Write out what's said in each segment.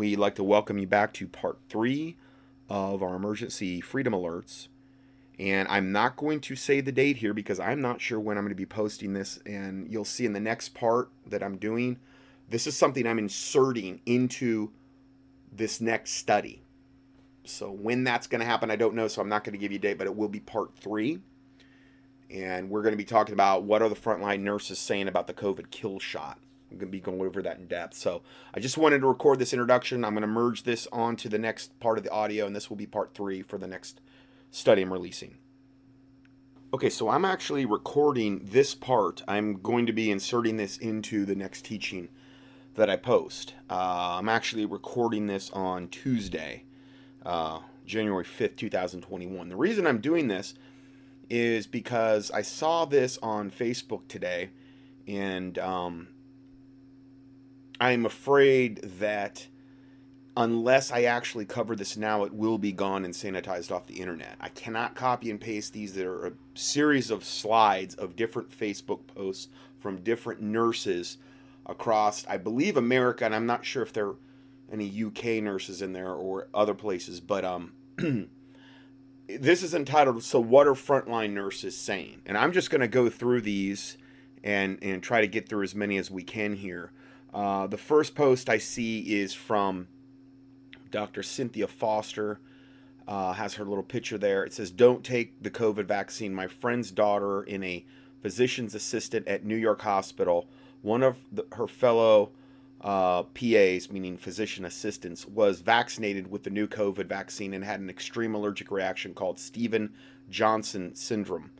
we'd like to welcome you back to part three of our emergency freedom alerts. And I'm not going to say the date here because I'm not sure when I'm going to be posting this. And you'll see in the next part that I'm doing, this is something I'm inserting into this next study. So when that's going to happen, I don't know. So I'm not going to give you a date, but it will be part three. And we're going to be talking about what are the frontline nurses saying about the COVID kill shot. I'm going to be going over that in depth. So I just wanted to record this introduction. I'm going to merge this onto the next part of the audio, and this will be part three for the next study I'm releasing. Okay, so I'm actually recording this part. I'm going to be inserting this into the next teaching that I post. Uh, I'm actually recording this on Tuesday, uh, January 5th, 2021. The reason I'm doing this is because I saw this on Facebook today, and um, I'm afraid that unless I actually cover this now, it will be gone and sanitized off the internet. I cannot copy and paste these. There are a series of slides of different Facebook posts from different nurses across, I believe, America, and I'm not sure if there are any UK nurses in there or other places, but um, this is entitled "So What Are Frontline Nurses Saying?" And I'm just going to go through these and and try to get through as many as we can here. Uh, the first post I see is from Dr. Cynthia Foster uh, has her little picture there. It says, Don't take the COVID vaccine. My friend's daughter, in a physician's assistant at New York Hospital, one of the, her fellow uh, PAs, meaning physician assistants, was vaccinated with the new COVID vaccine and had an extreme allergic reaction called Steven Johnson syndrome.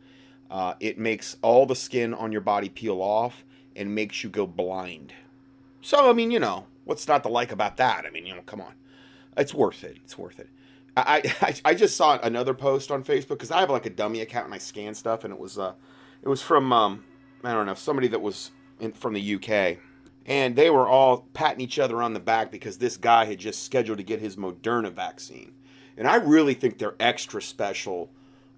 Uh, it makes all the skin on your body peel off and makes you go blind. So, I mean, you know, what's not to like about that? I mean, you know, come on it's worth it. It's worth it. I, I, I just saw another post on Facebook because I have like a dummy account and I scan stuff, and it was uh, it was from um, I don't know somebody that was in, from the UK, and they were all patting each other on the back because this guy had just scheduled to get his Moderna vaccine, and I really think they're extra special,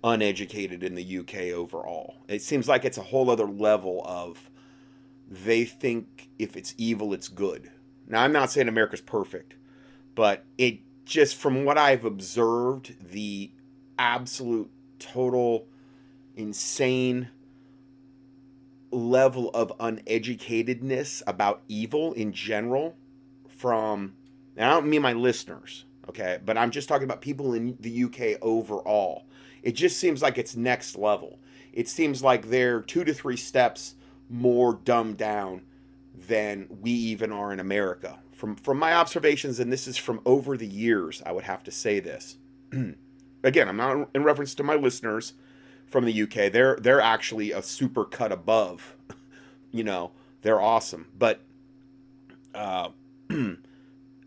uneducated in the UK overall. It seems like it's a whole other level of they think if it's evil, it's good. Now I'm not saying America's perfect but it just from what I've observed, the absolute total insane level of uneducatedness about evil in general from and I don't mean my listeners, okay, but I'm just talking about people in the UK overall. It just seems like it's next level. It seems like they're two to three steps more dumbed down than we even are in America from from my observations, and this is from over the years, I would have to say this. Again, I'm not in reference to my listeners from the UK. They're they're actually a super cut above. you know, they're awesome. But uh,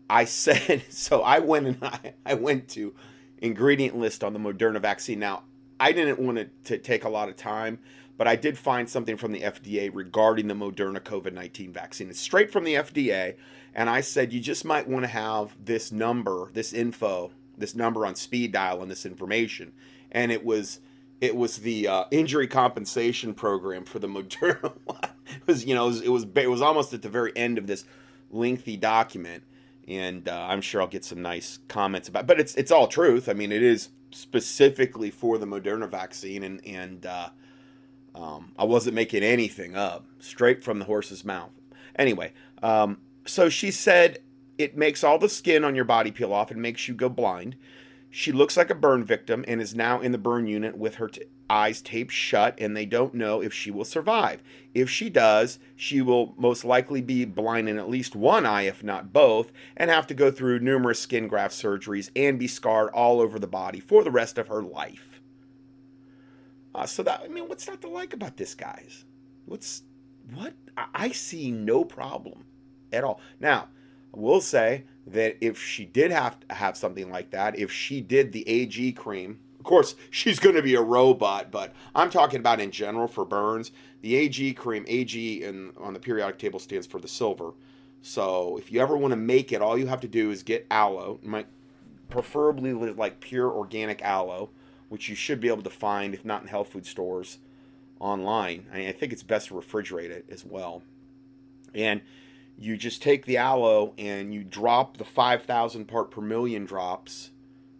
I said so. I went and I, I went to ingredient list on the Moderna vaccine. Now I didn't want it to take a lot of time but I did find something from the FDA regarding the Moderna COVID 19 vaccine. It's straight from the FDA. And I said, you just might want to have this number, this info, this number on speed dial and this information. And it was. It was the uh, injury compensation program for the Moderna one. It was, you know, it was, it was, it was almost at the very end of this lengthy document, and uh, I'm sure I'll get some nice comments about. It. But it's it's all truth. I mean, it is specifically for the Moderna vaccine, and and uh, um, I wasn't making anything up, straight from the horse's mouth. Anyway, um, so she said it makes all the skin on your body peel off and makes you go blind. She looks like a burn victim and is now in the burn unit with her t- eyes taped shut, and they don't know if she will survive. If she does, she will most likely be blind in at least one eye, if not both, and have to go through numerous skin graft surgeries and be scarred all over the body for the rest of her life. Uh, so that I mean, what's not to like about this, guys? What's what? I, see no problem at all. Now, I will say that if she did have to have something like that, if she did the AG cream, of course she's going to be a robot, but I'm talking about in general for burns. The AG cream, AG in, on the periodic table stands for the silver. So if you ever want to make it, all you have to do is get aloe, preferably like pure organic aloe which you should be able to find, if not in health food stores, online. I, mean, I think it's best to refrigerate it as well. And you just take the aloe and you drop the 5,000 part per million drops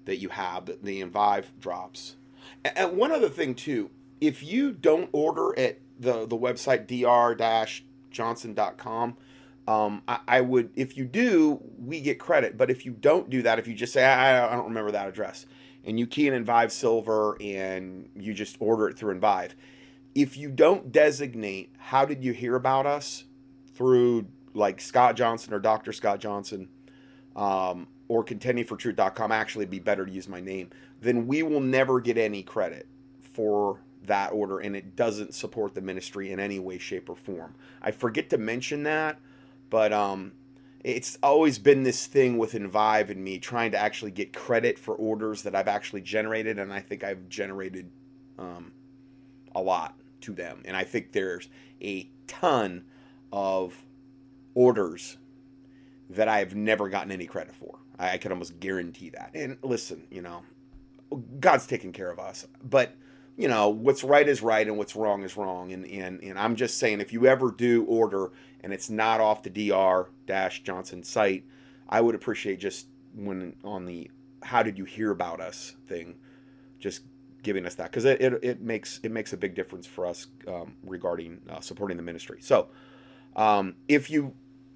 that you have, the, the Envive drops. And, and one other thing, too, if you don't order at the, the website dr-johnson.com, um, I, I, would, if you do, we get credit. But if you don't do that, if you just say, I, I don't remember that address, and you key in Envive Silver and you just order it through Envive, if you don't designate how did you hear about us through like Scott Johnson or Dr. Scott Johnson um, or contendingfortruth.com, actually be better to use my name, then we will never get any credit for that order and it doesn't support the ministry in any way, shape, or form. I forget to mention that, but um, it's always been this thing with Envive and me trying to actually get credit for orders that I've actually generated, and I think I've generated um, a lot to them. And I think there's a ton of orders that I've never gotten any credit for. I, I can almost guarantee that. And listen, you know, God's taking care of us, but you know what's right is right and what's wrong is wrong. And and, and i'm just saying if you ever do order and it's not off the dr johnson site i would appreciate just when on the how did you hear about us thing just giving us that. Because it, it, it, makes it makes a big difference for us um, regarding uh, supporting the ministry. So um, if you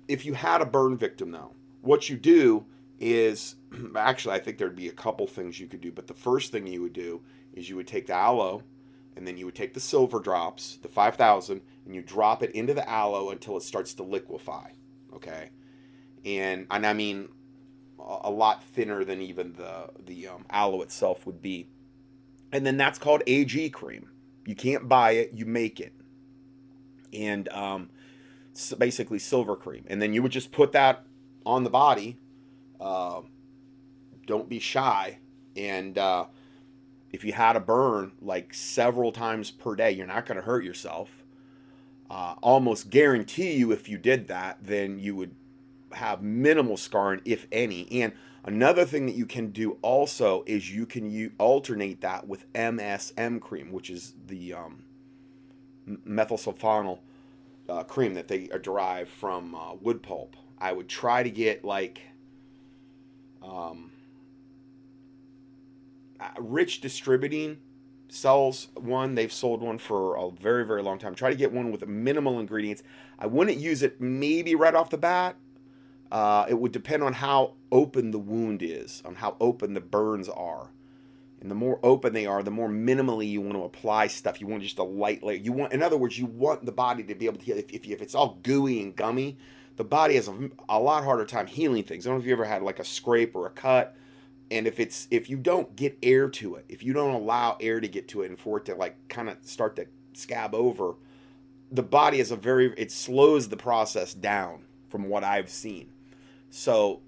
if you had a burn victim though what you do is actually i think there'd be a couple things you could do but the first thing you would do is you would take the aloe and then you would take the silver drops, the 5000, and you drop it into the aloe until it starts to liquefy. Okay? And and I mean a lot thinner than even the the um, aloe itself would be. And then that's called AG cream. You can't buy it, you make it. And um, so basically silver cream. And then you would just put that on the body. Uh, don't be shy. And uh, if you had a burn like several times per day, you're not going to hurt yourself. Uh, almost guarantee you, if you did that, then you would have minimal scarring, if any. And another thing that you can do also is you can alternate that with MSM cream, which is the um, methylsulfonyl uh, cream that they are derive from uh, wood pulp. I would try to get like um, uh, Rich Distributing sells one. They've sold one for a very, very long time. Try to get one with minimal ingredients. I wouldn't use it maybe right off the bat. Uh, it would depend on how open the wound is, on how open the burns are. And the more open they are, the more minimally you want to apply stuff. You want just a light layer. You want, in other words, you want the body to be able to heal. If, if, if it's all gooey and gummy, the body has a, a lot harder time healing things. I don't know if you ever had like a scrape or a cut and if it's if you don't get air to it if you don't allow air to get to it and for it to like kind of start to scab over the body is a very it slows the process down from what i've seen. So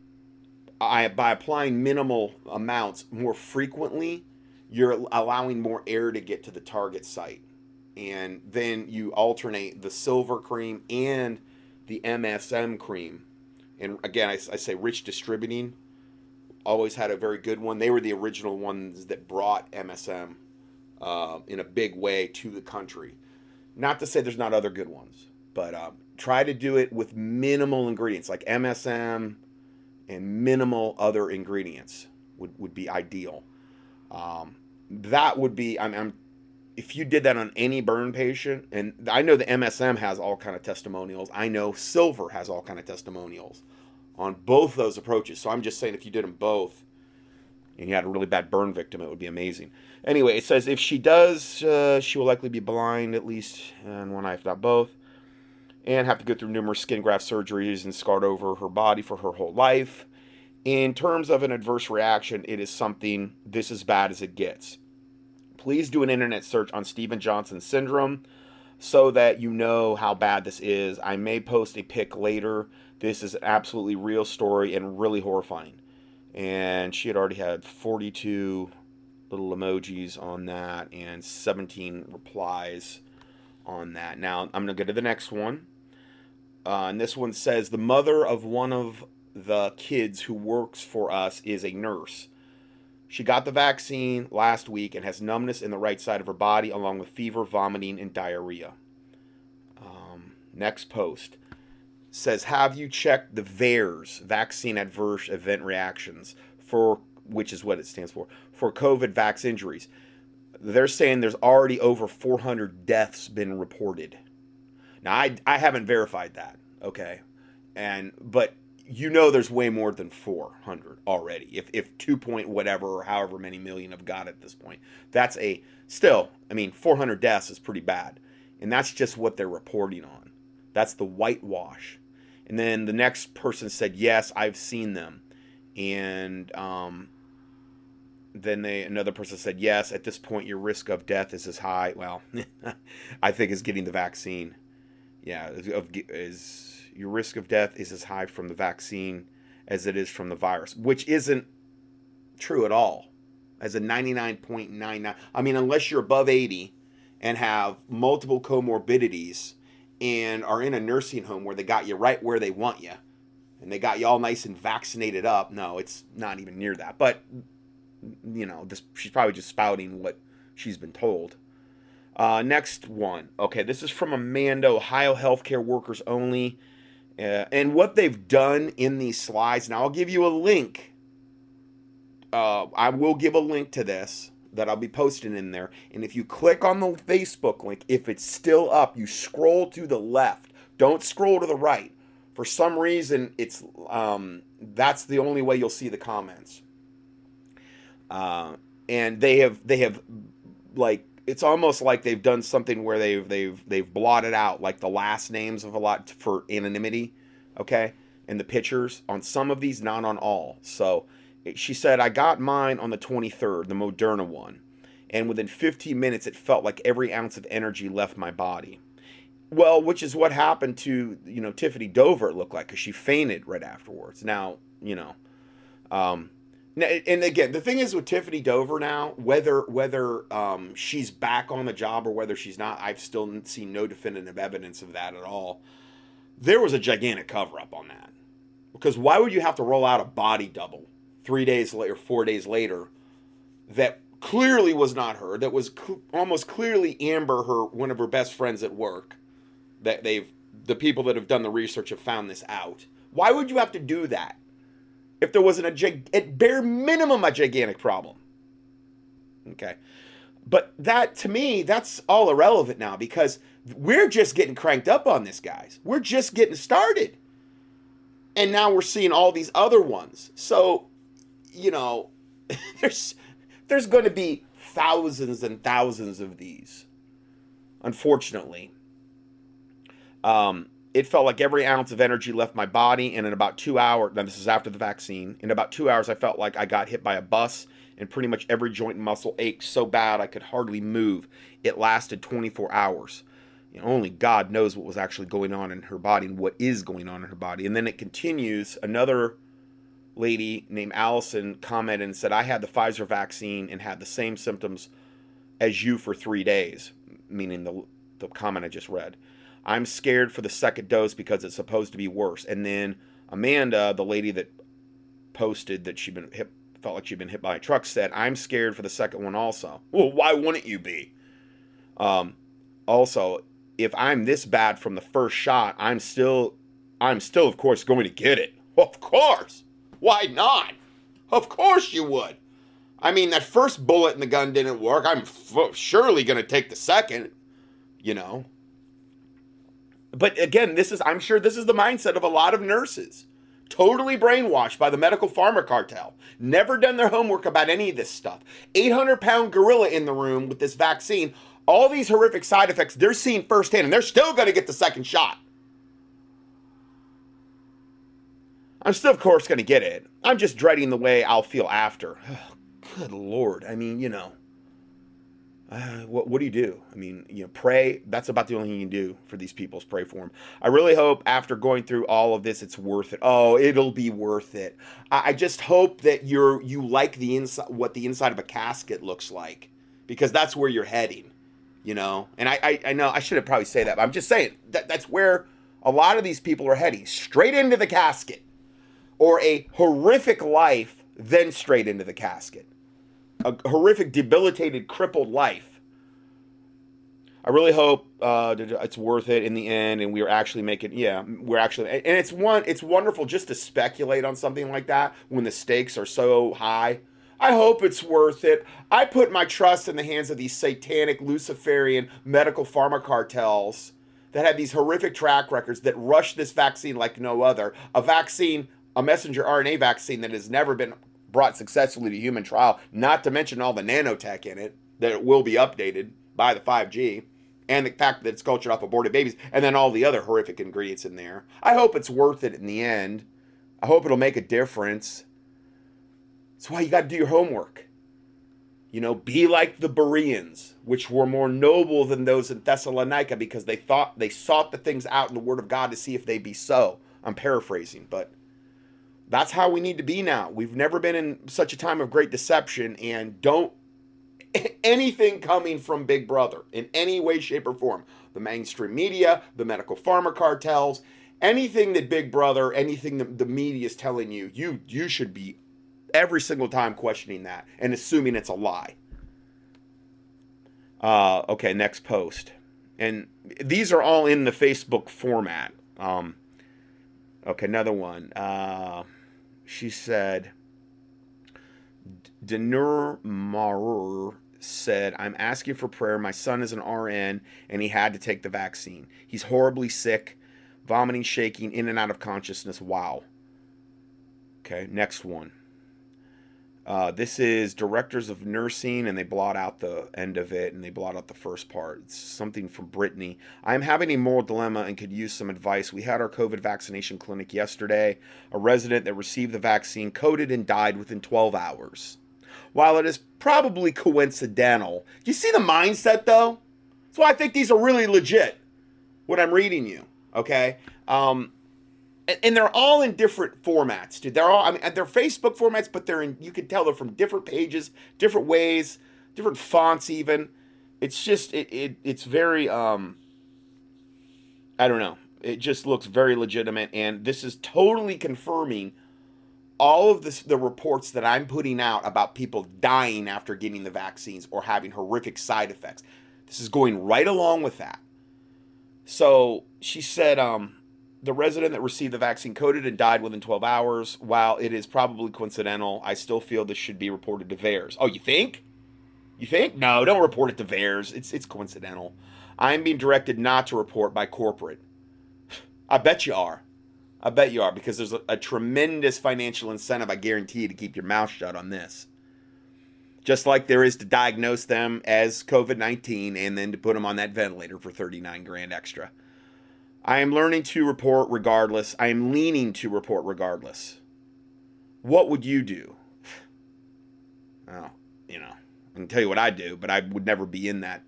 i by applying minimal amounts more frequently you're allowing more air to get to the target site. And then you alternate the silver cream and the msm cream. And again i, I say rich distributing always had a very good one. They were the original ones that brought MSM uh, in a big way to the country. Not to say there's not other good ones, but uh, try to do it with minimal ingredients like MSM and minimal other ingredients would, would be ideal. Um, that would be, I'm, I'm, if you did that on any burn patient, and I know the MSM has all kind of testimonials. I know Silver has all kind of testimonials on both those approaches. So I'm just saying if you did them both and you had a really bad burn victim, it would be amazing. Anyway, it says if she does, uh, she will likely be blind at least in one eye, if not both, and have to go through numerous skin graft surgeries and scarred over her body for her whole life. In terms of an adverse reaction, it is something this as bad as it gets. Please do an internet search on Steven Johnson syndrome so that you know how bad this is. I may post a pic later this is an absolutely real story and really horrifying. And she had already had 42 little emojis on that and 17 replies on that. Now, I'm going to go to the next one. Uh, and this one says The mother of one of the kids who works for us is a nurse. She got the vaccine last week and has numbness in the right side of her body, along with fever, vomiting, and diarrhea. Um, next post says, "Have you checked the VAERS vaccine adverse event reactions for which is what it stands for for COVID vax injuries?" They're saying there's already over 400 deaths been reported. Now I I haven't verified that, okay, and but you know there's way more than 400 already. If if 2 point whatever or however many million have got at this point, that's a still. I mean, 400 deaths is pretty bad, and that's just what they're reporting on. That's the whitewash. And then the next person said, "Yes, I've seen them," and um, then they another person said, "Yes, at this point your risk of death is as high." Well, I think is getting the vaccine. Yeah, of, is your risk of death is as high from the vaccine as it is from the virus, which isn't true at all. As a 99.99, I mean, unless you're above 80 and have multiple comorbidities and are in a nursing home where they got you right where they want you and they got you all nice and vaccinated up. No, it's not even near that. But you know, this she's probably just spouting what she's been told. Uh, next one. Okay, this is from Amanda, Ohio Healthcare Workers Only. Uh, and what they've done in these slides, now I'll give you a link. Uh, I will give a link to this that I'll be posting in there. And if you click on the Facebook link, if it's still up, you scroll to the left. Don't scroll to the right. For some reason, it's um, that's the only way you'll see the comments. Uh, and they have they have like it's almost like they've done something where they've they've they've blotted out like the last names of a lot for anonymity, okay, and the pictures on some of these, not on all. So she said I got mine on the 23rd, the Moderna one, and within 15 minutes it felt like every ounce of energy left my body. Well, which is what happened to you know Tiffany Dover. It looked like because she fainted right afterwards. Now you know. Um, and again, the thing is with Tiffany Dover now, whether whether um, she's back on the job or whether she's not, I've still seen no definitive evidence of that at all. There was a gigantic cover up on that, because why would you have to roll out a body double three days later, four days later, that clearly was not her, that was cl- almost clearly Amber, her one of her best friends at work, that they've the people that have done the research have found this out. Why would you have to do that? if there wasn't a gig, at bare minimum a gigantic problem. Okay. But that to me, that's all irrelevant now because we're just getting cranked up on this, guys. We're just getting started. And now we're seeing all these other ones. So, you know, there's there's going to be thousands and thousands of these. Unfortunately. Um, it felt like every ounce of energy left my body. And in about two hours, now this is after the vaccine, in about two hours, I felt like I got hit by a bus and pretty much every joint and muscle ached so bad I could hardly move. It lasted 24 hours. You know, only God knows what was actually going on in her body and what is going on in her body. And then it continues. Another lady named Allison commented and said, I had the Pfizer vaccine and had the same symptoms as you for three days, meaning the, the comment I just read. I'm scared for the second dose because it's supposed to be worse. And then Amanda, the lady that posted that she'd been hit, felt like she'd been hit by a truck, said, I'm scared for the second one also. Well, why wouldn't you be? Um, also, if I'm this bad from the first shot, I'm still, I'm still, of course, going to get it. Of course. Why not? Of course you would. I mean, that first bullet in the gun didn't work. I'm f- surely going to take the second, you know but again, this is I'm sure this is the mindset of a lot of nurses. Totally brainwashed by the medical pharma cartel. Never done their homework about any of this stuff. 800 pound gorilla in the room with this vaccine. All these horrific side effects they're seeing firsthand, and they're still going to get the second shot. I'm still, of course, going to get it. I'm just dreading the way I'll feel after. Oh, good Lord. I mean, you know uh, what, what do you do? I mean, you know, pray. That's about the only thing you can do for these people is pray for them. I really hope after going through all of this, it's worth it. Oh, it'll be worth it. I, I just hope that you're you like the inside, what the inside of a casket looks like, because that's where you're heading. You know, and I, I, I know I should have probably say that, but I'm just saying that that's where a lot of these people are heading, straight into the casket, or a horrific life, then straight into the casket a horrific, debilitated, crippled life. I really hope uh, it's worth it in the end, and we're actually making. Yeah, we're actually, and it's one. It's wonderful just to speculate on something like that when the stakes are so high. I hope it's worth it. I put my trust in the hands of these satanic Luciferian medical pharma cartels that have these horrific track records that rush this vaccine like no other. A vaccine, a messenger RNA vaccine that has never been brought successfully to human trial, not to mention all the nanotech in it that it will be updated by the 5G and the fact that it's cultured off aborted babies, and then all the other horrific ingredients in there. I hope it's worth it in the end. I hope it'll make a difference. That's why you got to do your homework. You know, be like the Bereans, which were more noble than those in Thessalonica because they thought they sought the things out in the Word of God to see if they be so. I'm paraphrasing, but that's how we need to be now. We've never been in such a time of great deception, and don't anything coming from Big Brother in any way, shape, or form. The mainstream media, the medical pharma cartels, anything that Big Brother, anything that the media is telling you, you you should be every single time questioning that and assuming it's a lie. Uh, okay, next post, and these are all in the Facebook format. Um, okay, another one. Uh, she said. Denur Marur said, I'm asking for prayer. My son is an RN and he had to take the vaccine. He's horribly sick, vomiting, shaking, in and out of consciousness. Wow. Okay, next one. Uh, this is directors of nursing, and they blot out the end of it, and they blot out the first part. It's something from Brittany. I'm having a moral dilemma and could use some advice. We had our COVID vaccination clinic yesterday. A resident that received the vaccine coded and died within 12 hours while it is probably coincidental. You see the mindset though? That's why I think these are really legit. What I'm reading you, okay? Um, and, they're all in different formats, dude. They're all, I mean, they're Facebook formats, but they're in. You can tell they're from different pages, different ways, different fonts, even. It's just, it, it it's very, um, I don't know. It just looks very legitimate, and this is totally confirming all of this, the reports that I'm putting out about people dying after getting the vaccines or having horrific side effects. This is going right along with that. So she said, um, the resident that received the vaccine coded and died within 12 hours. While it is probably coincidental, I still feel this should be reported to VAERS. Oh, you think? You think? No, don't report it to VAERS. It's it's coincidental. I'm being directed not to report by corporate. I bet you are. I bet you are because there's a, a tremendous financial incentive, I guarantee, you, to keep your mouth shut on this. Just like there is to diagnose them as COVID 19 and then to put them on that ventilator for 39 grand extra. I am learning to report regardless. I am leaning to report regardless. What would you do? Well, you know, I can tell you what I do, but I would never be in that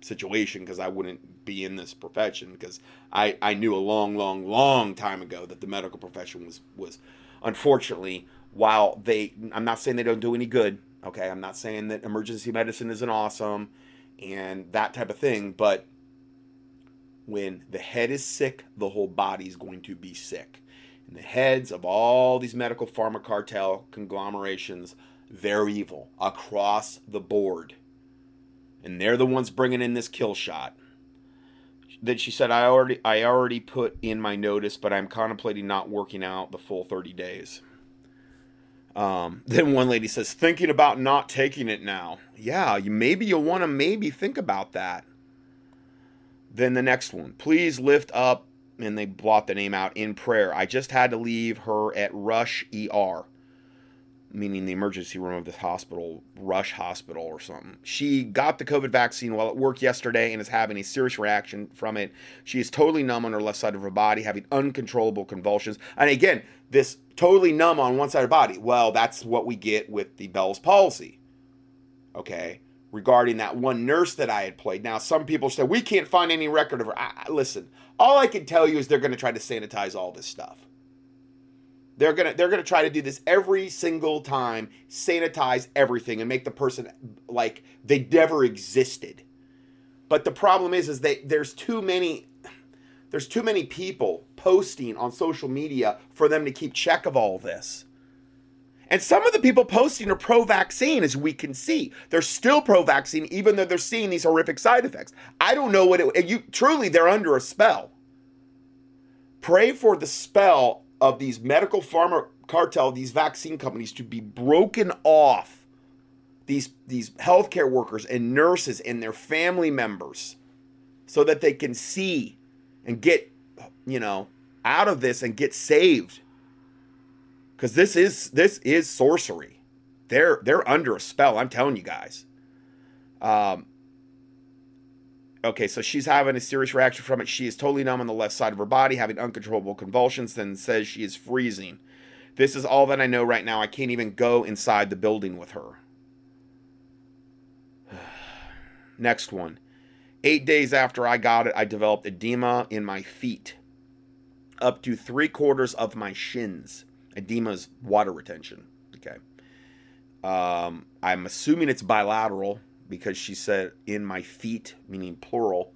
situation because I wouldn't be in this profession because I, I knew a long, long, long time ago that the medical profession was was unfortunately while they I'm not saying they don't do any good, okay? I'm not saying that emergency medicine isn't awesome and that type of thing, but when the head is sick, the whole body is going to be sick. And the heads of all these medical pharma cartel conglomerations, they're evil across the board and they're the ones bringing in this kill shot. That she said, I already, I already put in my notice, but I'm contemplating not working out the full 30 days. Um, then one lady says, thinking about not taking it now. Yeah, you maybe you'll want to maybe think about that. Then the next one, please lift up, and they blot the name out in prayer. I just had to leave her at Rush ER meaning the emergency room of this hospital, Rush Hospital or something. She got the COVID vaccine while at work yesterday and is having a serious reaction from it. She is totally numb on her left side of her body, having uncontrollable convulsions. And again, this totally numb on one side of the body. Well, that's what we get with the Bell's palsy. Okay. Regarding that one nurse that I had played. Now, some people say we can't find any record of her. I, listen, all I can tell you is they're going to try to sanitize all this stuff. They're gonna they're gonna try to do this every single time, sanitize everything and make the person like they never existed. But the problem is, is that there's too many there's too many people posting on social media for them to keep check of all this. And some of the people posting are pro vaccine, as we can see. They're still pro vaccine, even though they're seeing these horrific side effects. I don't know what it, you truly, they're under a spell. Pray for the spell of these medical pharma cartel, these vaccine companies to be broken off. These, these healthcare workers and nurses and their family members so that they can see and get, you know, out of this and get saved because this is this is sorcery. They're they're under a spell. I'm telling you guys. Um. Okay, so she's having a serious reaction from it. She is totally numb on the left side of her body, having uncontrollable convulsions, then says she is freezing. This is all that I know right now. I can't even go inside the building with her. Next one. Eight days after I got it, I developed edema in my feet, up to three quarters of my shins. Edema is water retention. Okay. Um, I'm assuming it's bilateral because she said in my feet, meaning plural.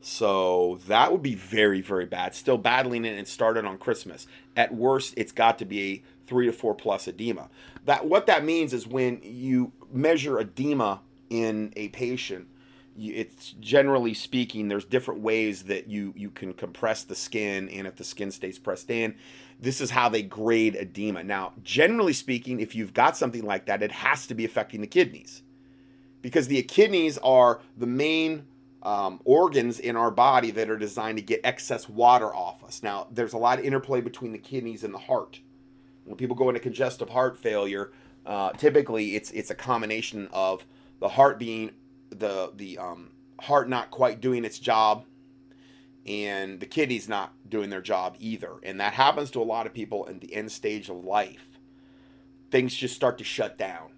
So that would be very, very bad. Still battling it and started on Christmas. At worst, it's got to be a three to four plus edema. That what that means is when you measure edema in a patient, it's generally speaking, there's different ways that you you can compress the skin, and if the skin stays pressed in, this is how they grade edema. Now, generally speaking, if you've got something like that, it has to be affecting the kidneys because the kidneys are the main um, organs in our body that are designed to get excess water off us. Now, there's a lot of interplay between the kidneys and the heart. When people go into congestive heart failure, uh, typically it's it's a combination of the heart being the the um, heart not quite doing its job and the kidneys not doing their job either. And that happens to a lot of people in the end stage of life. Things just start to shut down.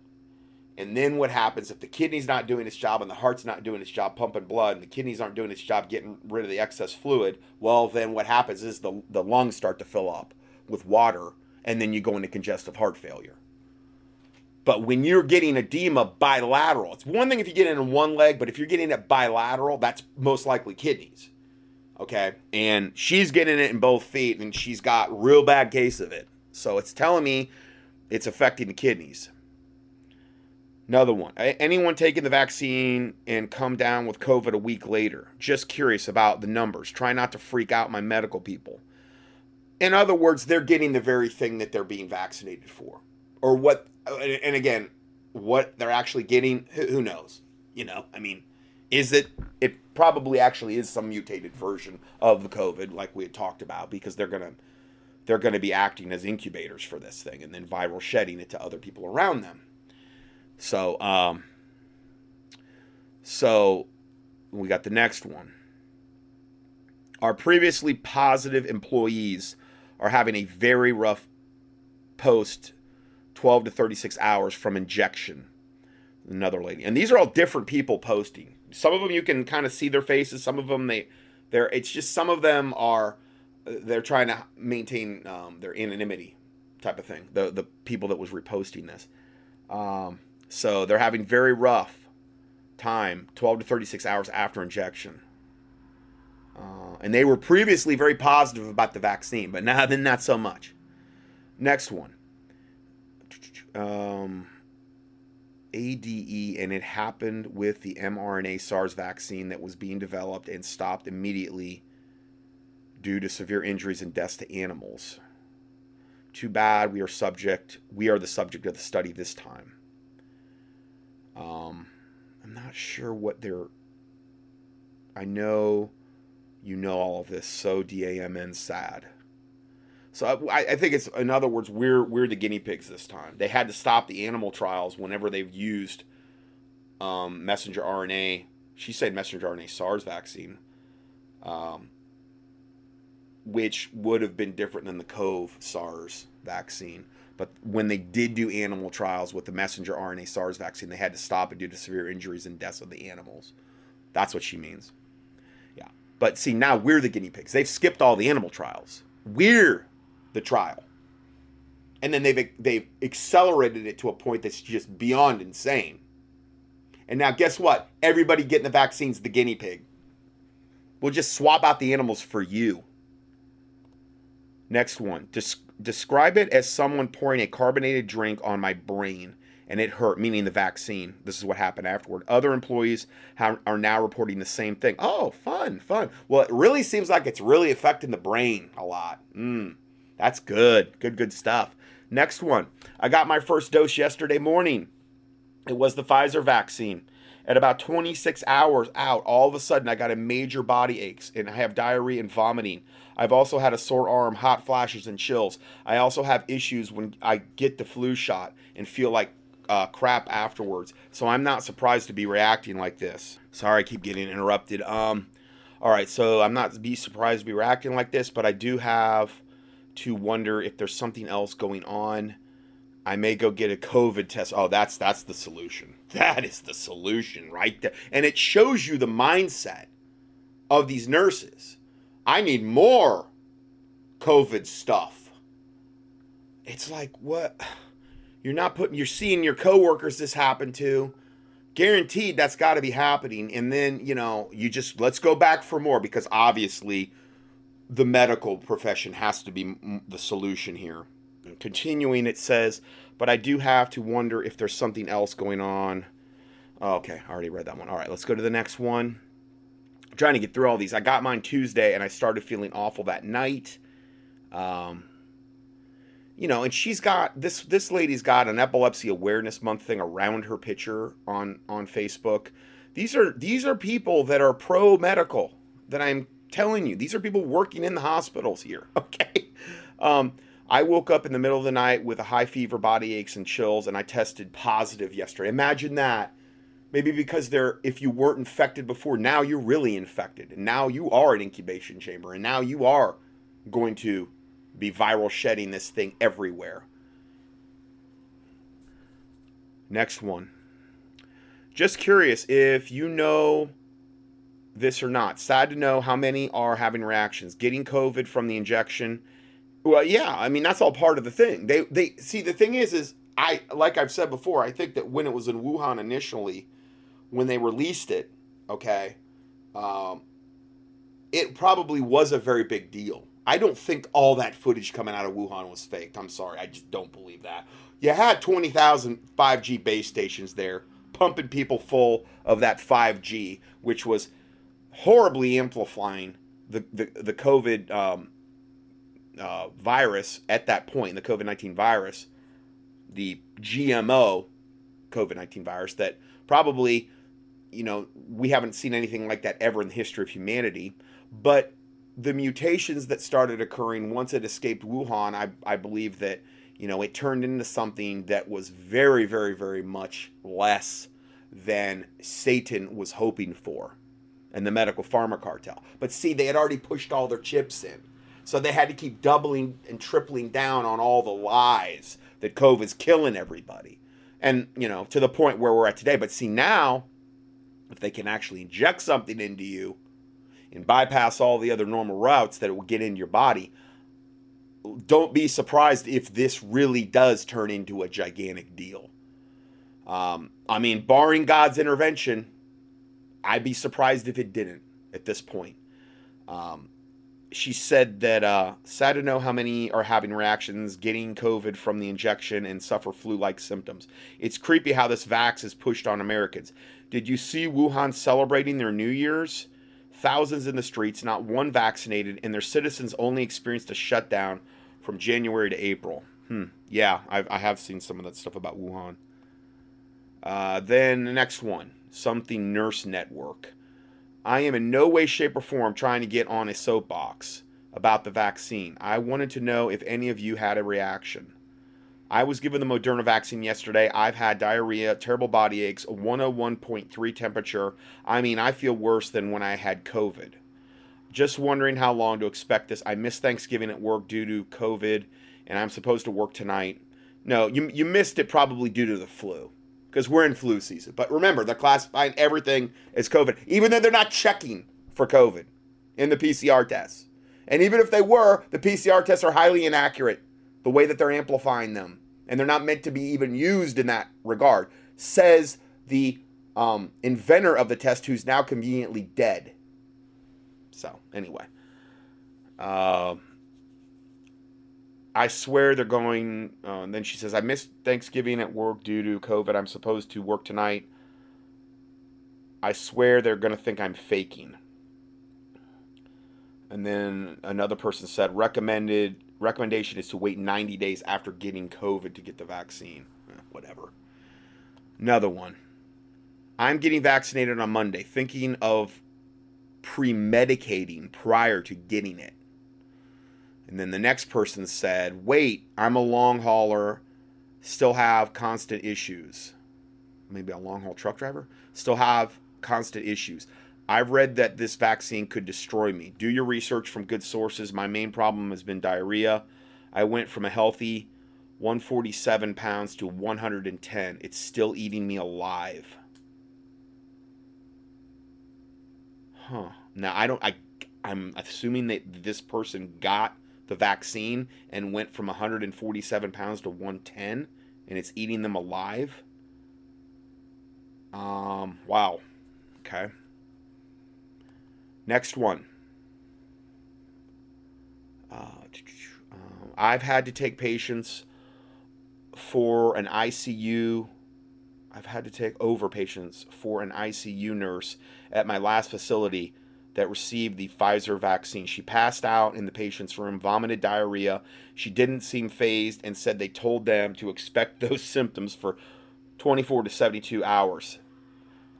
And then what happens if the kidney's not doing its job and the heart's not doing its job pumping blood and the kidneys aren't doing its job getting rid of the excess fluid? Well, then what happens is the, the lungs start to fill up with water and then you go into congestive heart failure. But when you're getting edema bilateral, it's one thing if you get it in one leg, but if you're getting it bilateral, that's most likely kidneys. Okay. And she's getting it in both feet and she's got real bad case of it. So it's telling me it's affecting the kidneys. Another one. Anyone taking the vaccine and come down with COVID a week later? Just curious about the numbers. Try not to freak out my medical people. In other words, they're getting the very thing that they're being vaccinated for. Or what, and again, what they're actually getting, who knows? You know, I mean, is it it probably actually is some mutated version of the COVID, like we had talked about, because they're gonna they're gonna be acting as incubators for this thing and then viral shedding it to other people around them. So um so we got the next one. Our previously positive employees are having a very rough post 12 to 36 hours from injection. Another lady. And these are all different people posting some of them you can kind of see their faces. Some of them they they're it's just some of them are they're trying to maintain um, their anonymity type of thing. The the people that was reposting this, um, so they're having very rough time, 12 to 36 hours after injection. Uh, and they were previously very positive about the vaccine, but now then not so much. Next one. Um, ADE, and it happened with the mRNA SARS vaccine that was being developed and stopped immediately due to severe injuries and deaths to animals. Too bad we are subject. We are the subject of the study this time. Um, I'm not sure what they're. I know you know all of this. So DAMN sad. So I, I, think it's in other words we're we're the guinea pigs this time. They had to stop the animal trials whenever they've used um, messenger RNA. She said messenger RNA SARS vaccine, um, which would have been different than the Cove SARS vaccine. But when they did do animal trials with the messenger RNA SARS vaccine, they had to stop it due to severe injuries and deaths of the animals. That's what she means. Yeah. But see, now we're the guinea pigs. They've skipped all the animal trials. We're the trial. And then they've they've accelerated it to a point that's just beyond insane. And now guess what? Everybody getting the vaccine's the guinea pig. We'll just swap out the animals for you. Next one. Dis- describe it as someone pouring a carbonated drink on my brain and it hurt, meaning the vaccine. This is what happened afterward. Other employees have, are now reporting the same thing. Oh, fun, fun. Well, it really seems like it's really affecting the brain a lot. Mm, that's good. Good, good stuff. Next one. I got my first dose yesterday morning. It was the Pfizer vaccine. At about 26 hours out, all of a sudden I got a major body aches and I have diarrhea and vomiting. I've also had a sore arm, hot flashes, and chills. I also have issues when I get the flu shot and feel like uh, crap afterwards. So I'm not surprised to be reacting like this. Sorry, I keep getting interrupted. Um, all right, so I'm not be surprised to be reacting like this, but I do have to wonder if there's something else going on. I may go get a COVID test. Oh, that's that's the solution. That is the solution right there. And it shows you the mindset of these nurses. I need more COVID stuff. It's like what you're not putting you're seeing your coworkers this happen to. Guaranteed that's got to be happening and then, you know, you just let's go back for more because obviously the medical profession has to be the solution here. Continuing, it says, but I do have to wonder if there's something else going on. Oh, okay, I already read that one. All right, let's go to the next one. I'm trying to get through all these. I got mine Tuesday, and I started feeling awful that night. Um, you know, and she's got this. This lady's got an epilepsy awareness month thing around her picture on on Facebook. These are these are people that are pro medical. That I'm telling you, these are people working in the hospitals here. Okay. Um, I woke up in the middle of the night with a high fever, body aches, and chills, and I tested positive yesterday. Imagine that. Maybe because they're, if you weren't infected before, now you're really infected. And now you are an incubation chamber. And now you are going to be viral shedding this thing everywhere. Next one. Just curious if you know this or not. Sad to know how many are having reactions. Getting COVID from the injection well, yeah, I mean that's all part of the thing. They they see the thing is is I like I've said before, I think that when it was in Wuhan initially, when they released it, okay, um, it probably was a very big deal. I don't think all that footage coming out of Wuhan was faked. I'm sorry, I just don't believe that. You had 20,000 5G base stations there, pumping people full of that 5G, which was horribly amplifying the the, the COVID um, uh, virus at that point, the COVID 19 virus, the GMO COVID 19 virus, that probably, you know, we haven't seen anything like that ever in the history of humanity. But the mutations that started occurring once it escaped Wuhan, I, I believe that, you know, it turned into something that was very, very, very much less than Satan was hoping for and the medical pharma cartel. But see, they had already pushed all their chips in. So they had to keep doubling and tripling down on all the lies that COVID's killing everybody. And, you know, to the point where we're at today. But see, now, if they can actually inject something into you and bypass all the other normal routes that it will get into your body, don't be surprised if this really does turn into a gigantic deal. Um, I mean, barring God's intervention, I'd be surprised if it didn't at this point. Um, she said that uh, sad to know how many are having reactions, getting COVID from the injection, and suffer flu like symptoms. It's creepy how this vax is pushed on Americans. Did you see Wuhan celebrating their New Year's? Thousands in the streets, not one vaccinated, and their citizens only experienced a shutdown from January to April. Hmm. Yeah, I've, I have seen some of that stuff about Wuhan. Uh, then the next one something nurse network. I am in no way, shape, or form trying to get on a soapbox about the vaccine. I wanted to know if any of you had a reaction. I was given the Moderna vaccine yesterday. I've had diarrhea, terrible body aches, a 101.3 temperature. I mean, I feel worse than when I had COVID. Just wondering how long to expect this. I missed Thanksgiving at work due to COVID, and I'm supposed to work tonight. No, you, you missed it probably due to the flu because we're in flu season. But remember, they're classifying everything as COVID, even though they're not checking for COVID in the PCR tests. And even if they were, the PCR tests are highly inaccurate, the way that they're amplifying them. And they're not meant to be even used in that regard, says the um, inventor of the test, who's now conveniently dead. So, anyway. Uh, I swear they're going. Uh, and then she says, I missed Thanksgiving at work due to COVID. I'm supposed to work tonight. I swear they're going to think I'm faking. And then another person said, recommended recommendation is to wait 90 days after getting COVID to get the vaccine. Eh, whatever. Another one. I'm getting vaccinated on Monday, thinking of pre-medicating prior to getting it. And then the next person said, Wait, I'm a long hauler, still have constant issues. Maybe a long haul truck driver? Still have constant issues. I've read that this vaccine could destroy me. Do your research from good sources. My main problem has been diarrhea. I went from a healthy 147 pounds to 110. It's still eating me alive. Huh. Now I don't I I'm assuming that this person got the vaccine and went from 147 pounds to 110 and it's eating them alive. Um, wow. Okay. Next one. Uh, I've had to take patients for an ICU. I've had to take over patients for an ICU nurse at my last facility that received the Pfizer vaccine. She passed out in the patient's room, vomited diarrhea. She didn't seem fazed and said they told them to expect those symptoms for 24 to 72 hours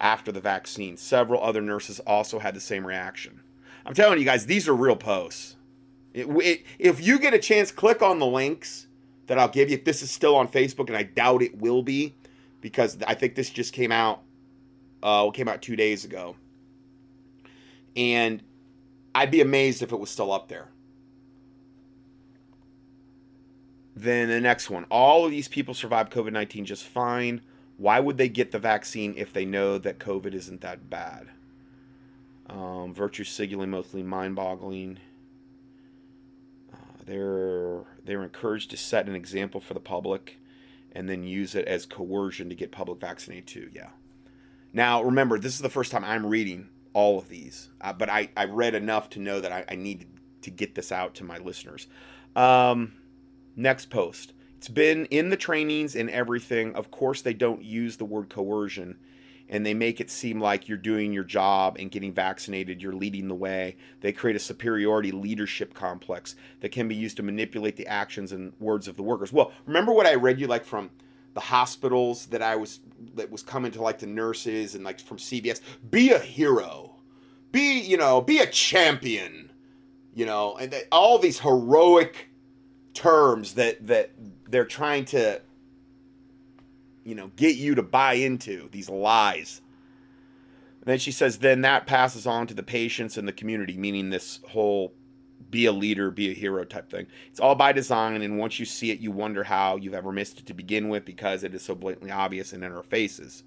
after the vaccine. Several other nurses also had the same reaction. I'm telling you guys, these are real posts. It, it, if you get a chance, click on the links that I'll give you. If This is still on Facebook, and I doubt it will be because I think this just came out. Uh, came out two days ago and I'd be amazed if it was still up there. Then the next one. All of these people survived COVID 19 just fine. Why would they get the vaccine if they know that COVID isn't that bad? Um, virtue signaling mostly mind boggling. Uh, they're, they're encouraged to set an example for the public and then use it as coercion to get public vaccinated too. Yeah. Now, remember, this is the first time I'm reading all of these, uh, but I, I read enough to know that I, I need to get this out to my listeners. Um, next post. It's been in the trainings and everything. Of course, they don't use the word coercion and they make it seem like you're doing your job and getting vaccinated, you're leading the way. They create a superiority leadership complex that can be used to manipulate the actions and words of the workers. Well, remember what I read you like from the hospitals that I was that was coming to like the nurses and like from CVS. Be a hero. Be you know be a champion. You know, and they, all these heroic terms that that they're trying to you know get you to buy into these lies. And then she says, then that passes on to the patients and the community, meaning this whole be a leader, be a hero type thing. It's all by design, and once you see it, you wonder how you've ever missed it to begin with because it is so blatantly obvious and in our faces.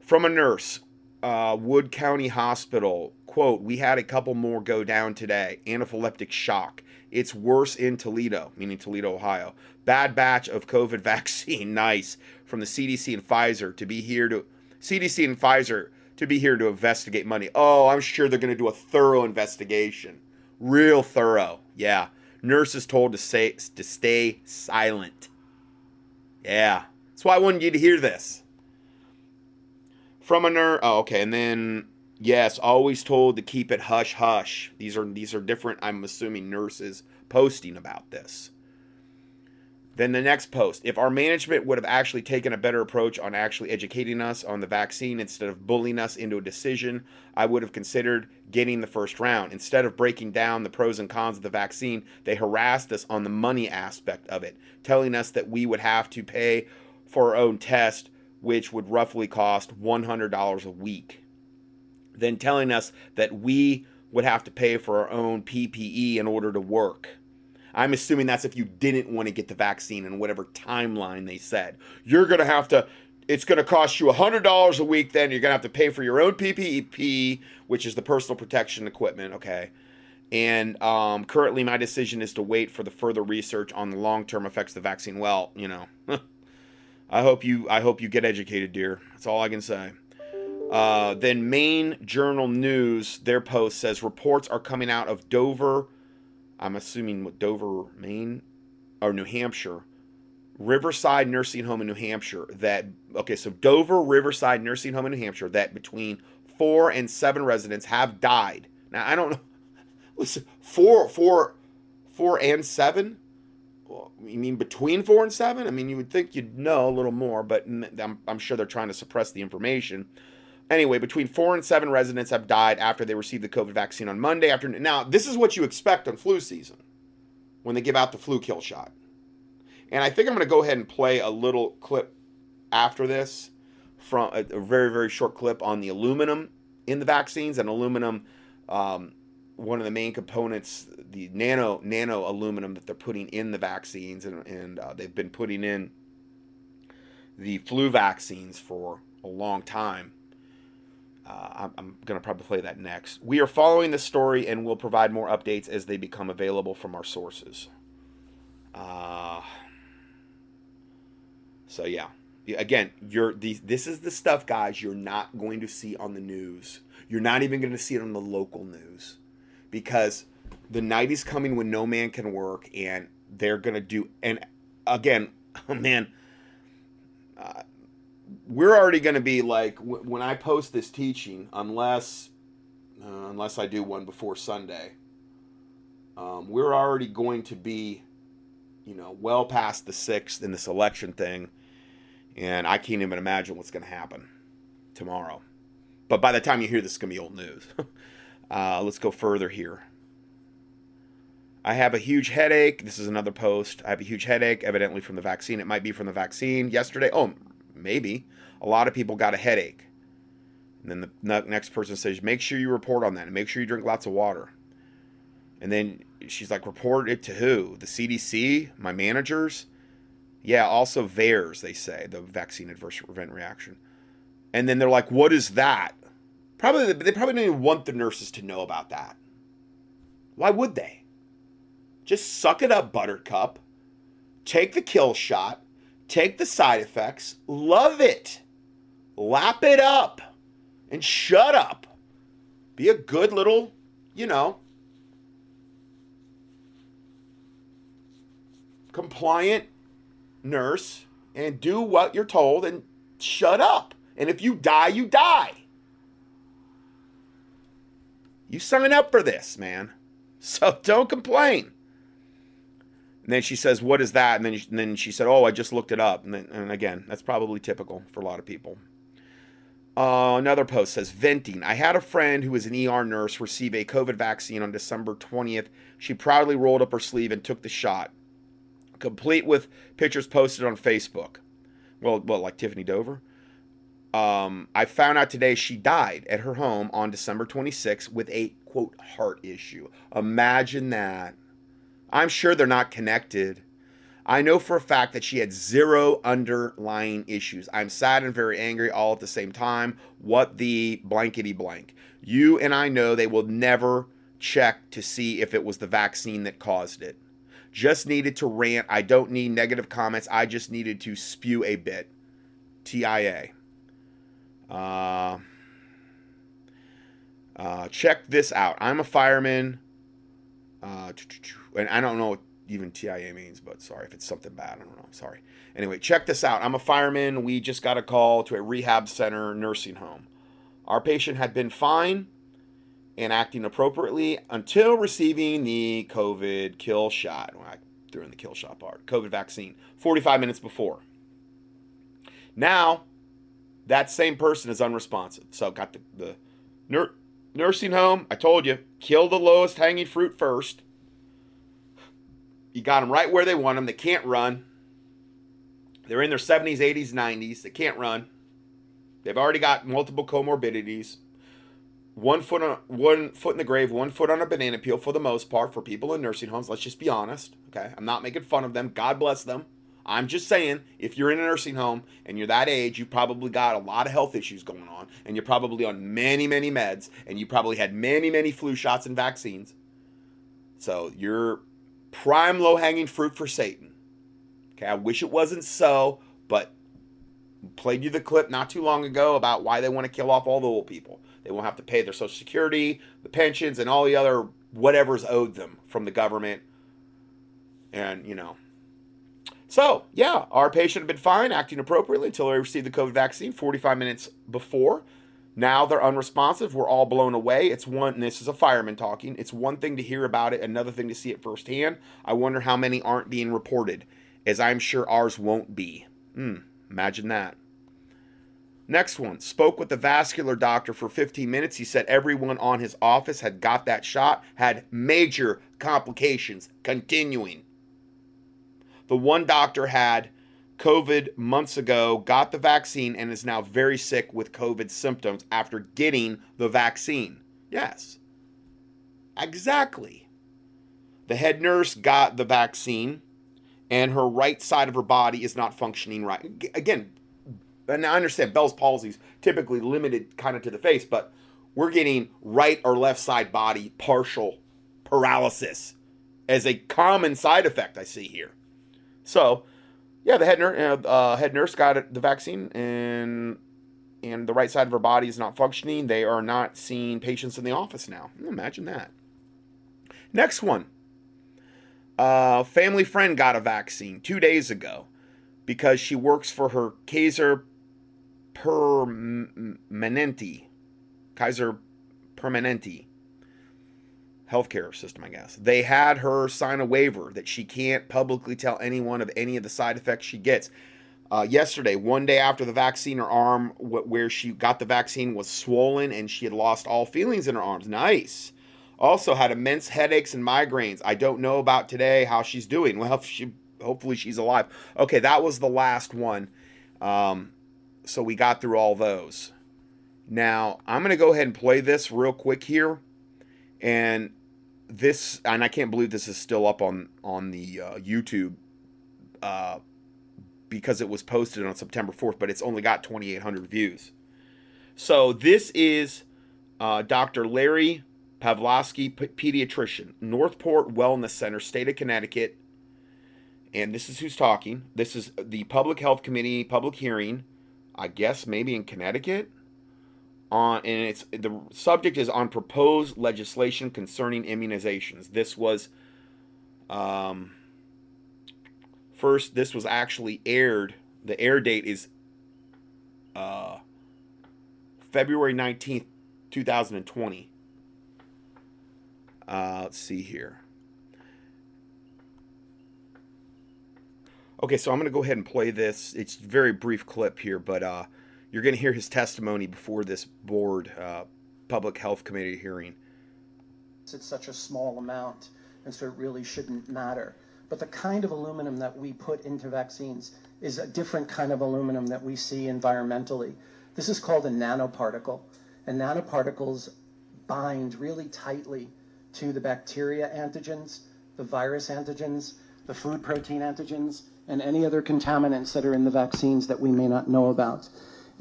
From a nurse, uh, Wood County Hospital, quote, We had a couple more go down today. Anaphylactic shock. It's worse in Toledo, meaning Toledo, Ohio. Bad batch of COVID vaccine. nice. From the CDC and Pfizer to be here to CDC and Pfizer to be here to investigate money. Oh, I'm sure they're going to do a thorough investigation. Real thorough. Yeah. Nurses told to say to stay silent. Yeah. That's why I wanted you to hear this. From a nurse. Oh, okay. And then yes, always told to keep it hush hush. These are these are different. I'm assuming nurses posting about this. Then the next post. If our management would have actually taken a better approach on actually educating us on the vaccine instead of bullying us into a decision, I would have considered getting the first round. Instead of breaking down the pros and cons of the vaccine, they harassed us on the money aspect of it, telling us that we would have to pay for our own test, which would roughly cost $100 a week. Then telling us that we would have to pay for our own PPE in order to work I'm assuming that's if you didn't want to get the vaccine in whatever timeline they said. You're going to have to, it's going to cost you $100 a week, then you're going to have to pay for your own PPE, which is the personal protection equipment, okay? And um, currently, my decision is to wait for the further research on the long-term effects of the vaccine. Well, you know, I hope you I hope you get educated, dear. That's all I can say. Uh, then Maine Journal News, their post says reports are coming out of Dover, I'm assuming with Dover, Maine, or New Hampshire, Riverside Nursing Home in New Hampshire. That okay, so Dover Riverside Nursing Home in New Hampshire. That between four and seven residents have died. Now I don't know. Listen, four, four, four and seven. you mean between four and seven? I mean, you would think you'd know a little more, but I'm, I'm sure they're trying to suppress the information. Anyway, between four and seven residents have died after they received the COVID vaccine on Monday afternoon. Now, this is what you expect on flu season when they give out the flu kill shot. And I think I'm going to go ahead and play a little clip after this from a, a very, very short clip on the aluminum in the vaccines and aluminum. Um, one of the main components, the nano nano aluminum that they're putting in the vaccines, and, and uh, they've been putting in the flu vaccines for a long time. Uh, I'm, I'm going to probably play that next. We are following the story and we'll provide more updates as they become available from our sources. Uh, so yeah, again, you're these. This is the stuff, guys. You're not going to see on the news. You're not even going to see it on the local news because the night is coming when no man can work, and they're going to do. And again, oh man, uh, we're already going to be like w- when I post this teaching, unless uh, unless I do one before Sunday. Um, we're already going to be, you know, well past the sixth in this election thing, and I can't even imagine what's going to happen tomorrow. But by the time you hear this, it's going to be old news. uh, let's go further here. I have a huge headache. This is another post. I have a huge headache, evidently from the vaccine. It might be from the vaccine. Yesterday, oh, maybe. A lot of people got a headache. And then the next person says, make sure you report on that and make sure you drink lots of water. And then she's like, report it to who? The CDC? My managers? Yeah, also VAERS, they say, the vaccine adverse event reaction. And then they're like, what is that? Probably they probably don't even want the nurses to know about that. Why would they? Just suck it up, Buttercup. Take the kill shot. Take the side effects. Love it. Lap it up. And shut up. Be a good little, you know, compliant nurse and do what you're told and shut up. And if you die, you die. You sign up for this, man. So don't complain. And then she says, "What is that?" And then, and then she said, "Oh, I just looked it up." And, then, and again, that's probably typical for a lot of people. Uh, another post says, "Venting. I had a friend who was an ER nurse receive a COVID vaccine on December 20th. She proudly rolled up her sleeve and took the shot complete with pictures posted on Facebook. Well, well, like Tiffany Dover. Um, I found out today she died at her home on December 26th with a quote heart issue. Imagine that. I'm sure they're not connected. I know for a fact that she had zero underlying issues. I'm sad and very angry all at the same time. What the blankety blank. You and I know they will never check to see if it was the vaccine that caused it. Just needed to rant. I don't need negative comments. I just needed to spew a bit. TIA. Uh, uh, check this out. I'm a fireman. Uh, and I don't know what even TIA means, but sorry if it's something bad. I don't know. Sorry. Anyway, check this out. I'm a fireman. We just got a call to a rehab center nursing home. Our patient had been fine and acting appropriately until receiving the COVID kill shot. Well, I threw in the kill shot part. COVID vaccine 45 minutes before. Now, that same person is unresponsive. So, got the, the nur- nursing home. I told you, kill the lowest hanging fruit first. You got them right where they want them. They can't run. They're in their 70s, 80s, 90s. They can't run. They've already got multiple comorbidities one foot on one foot in the grave, one foot on a banana peel for the most part for people in nursing homes. Let's just be honest, okay? I'm not making fun of them. God bless them. I'm just saying, if you're in a nursing home and you're that age, you probably got a lot of health issues going on, and you're probably on many, many meds, and you probably had many, many flu shots and vaccines. So you're prime low hanging fruit for Satan. Okay, I wish it wasn't so, but played you the clip not too long ago about why they want to kill off all the old people. They won't have to pay their Social Security, the pensions, and all the other whatever's owed them from the government. And, you know. So, yeah, our patient had been fine, acting appropriately until they received the COVID vaccine 45 minutes before. Now they're unresponsive. We're all blown away. It's one, this is a fireman talking. It's one thing to hear about it, another thing to see it firsthand. I wonder how many aren't being reported, as I'm sure ours won't be. Hmm, imagine that. Next one spoke with the vascular doctor for 15 minutes. He said everyone on his office had got that shot, had major complications continuing. The one doctor had COVID months ago, got the vaccine, and is now very sick with COVID symptoms after getting the vaccine. Yes. Exactly. The head nurse got the vaccine, and her right side of her body is not functioning right. Again, and I understand Bell's palsy is typically limited kind of to the face, but we're getting right or left side body partial paralysis as a common side effect I see here. So, yeah, the head nurse, uh, head nurse got the vaccine, and and the right side of her body is not functioning. They are not seeing patients in the office now. Imagine that. Next one. Uh, family friend got a vaccine two days ago because she works for her Kaiser Permanente, Kaiser Permanente healthcare system, I guess. They had her sign a waiver that she can't publicly tell anyone of any of the side effects she gets. Uh, yesterday, one day after the vaccine, her arm where she got the vaccine was swollen and she had lost all feelings in her arms. Nice. Also had immense headaches and migraines. I don't know about today how she's doing. Well, she hopefully she's alive. Okay, that was the last one. Um, so we got through all those. Now I'm gonna go ahead and play this real quick here, and this and I can't believe this is still up on on the uh, YouTube uh, because it was posted on September 4th, but it's only got 2,800 views. So this is uh, Dr. Larry Palevsky, pediatrician, Northport Wellness Center, state of Connecticut. And this is who's talking. This is the Public Health Committee public hearing, I guess maybe in Connecticut on and it's the subject is on proposed legislation concerning immunizations. This was um, first this was actually aired. The air date is uh, February 19th, 2020. Uh, let's see here. Okay, so I'm going to go ahead and play this. It's very brief clip here, but uh, you're going to hear his testimony before this board uh, public health committee hearing. It's such a small amount, and so it really shouldn't matter. But the kind of aluminum that we put into vaccines is a different kind of aluminum that we see environmentally. This is called a nanoparticle, and nanoparticles bind really tightly to the bacteria antigens, the virus antigens, the food protein antigens, and any other contaminants that are in the vaccines that we may not know about.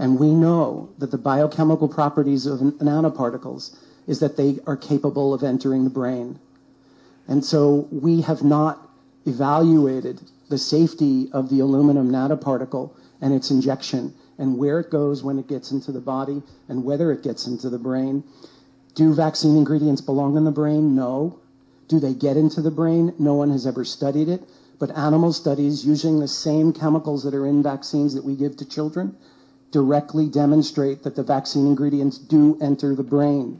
And we know that the biochemical properties of nanoparticles is that they are capable of entering the brain. And so we have not evaluated the safety of the aluminum nanoparticle and its injection and where it goes when it gets into the body and whether it gets into the brain. Do vaccine ingredients belong in the brain? No. Do they get into the brain? No one has ever studied it. But animal studies using the same chemicals that are in vaccines that we give to children directly demonstrate that the vaccine ingredients do enter the brain.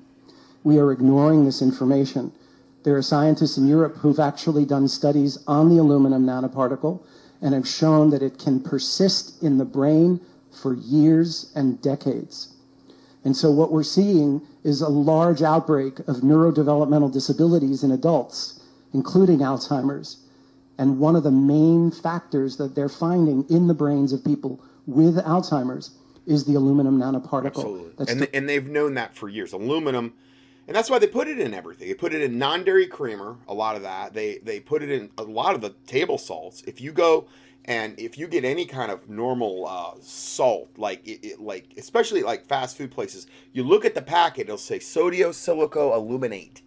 We are ignoring this information. There are scientists in Europe who've actually done studies on the aluminum nanoparticle and have shown that it can persist in the brain for years and decades. And so what we're seeing is a large outbreak of neurodevelopmental disabilities in adults, including Alzheimer's. And one of the main factors that they're finding in the brains of people with Alzheimer's is the aluminum nanoparticle. Absolutely. That's and, the, and they've known that for years. Aluminum, and that's why they put it in everything. They put it in non-dairy creamer, a lot of that. They they put it in a lot of the table salts. If you go and if you get any kind of normal uh, salt, like it, it, like especially like fast food places, you look at the packet, it'll say sodium silico aluminate.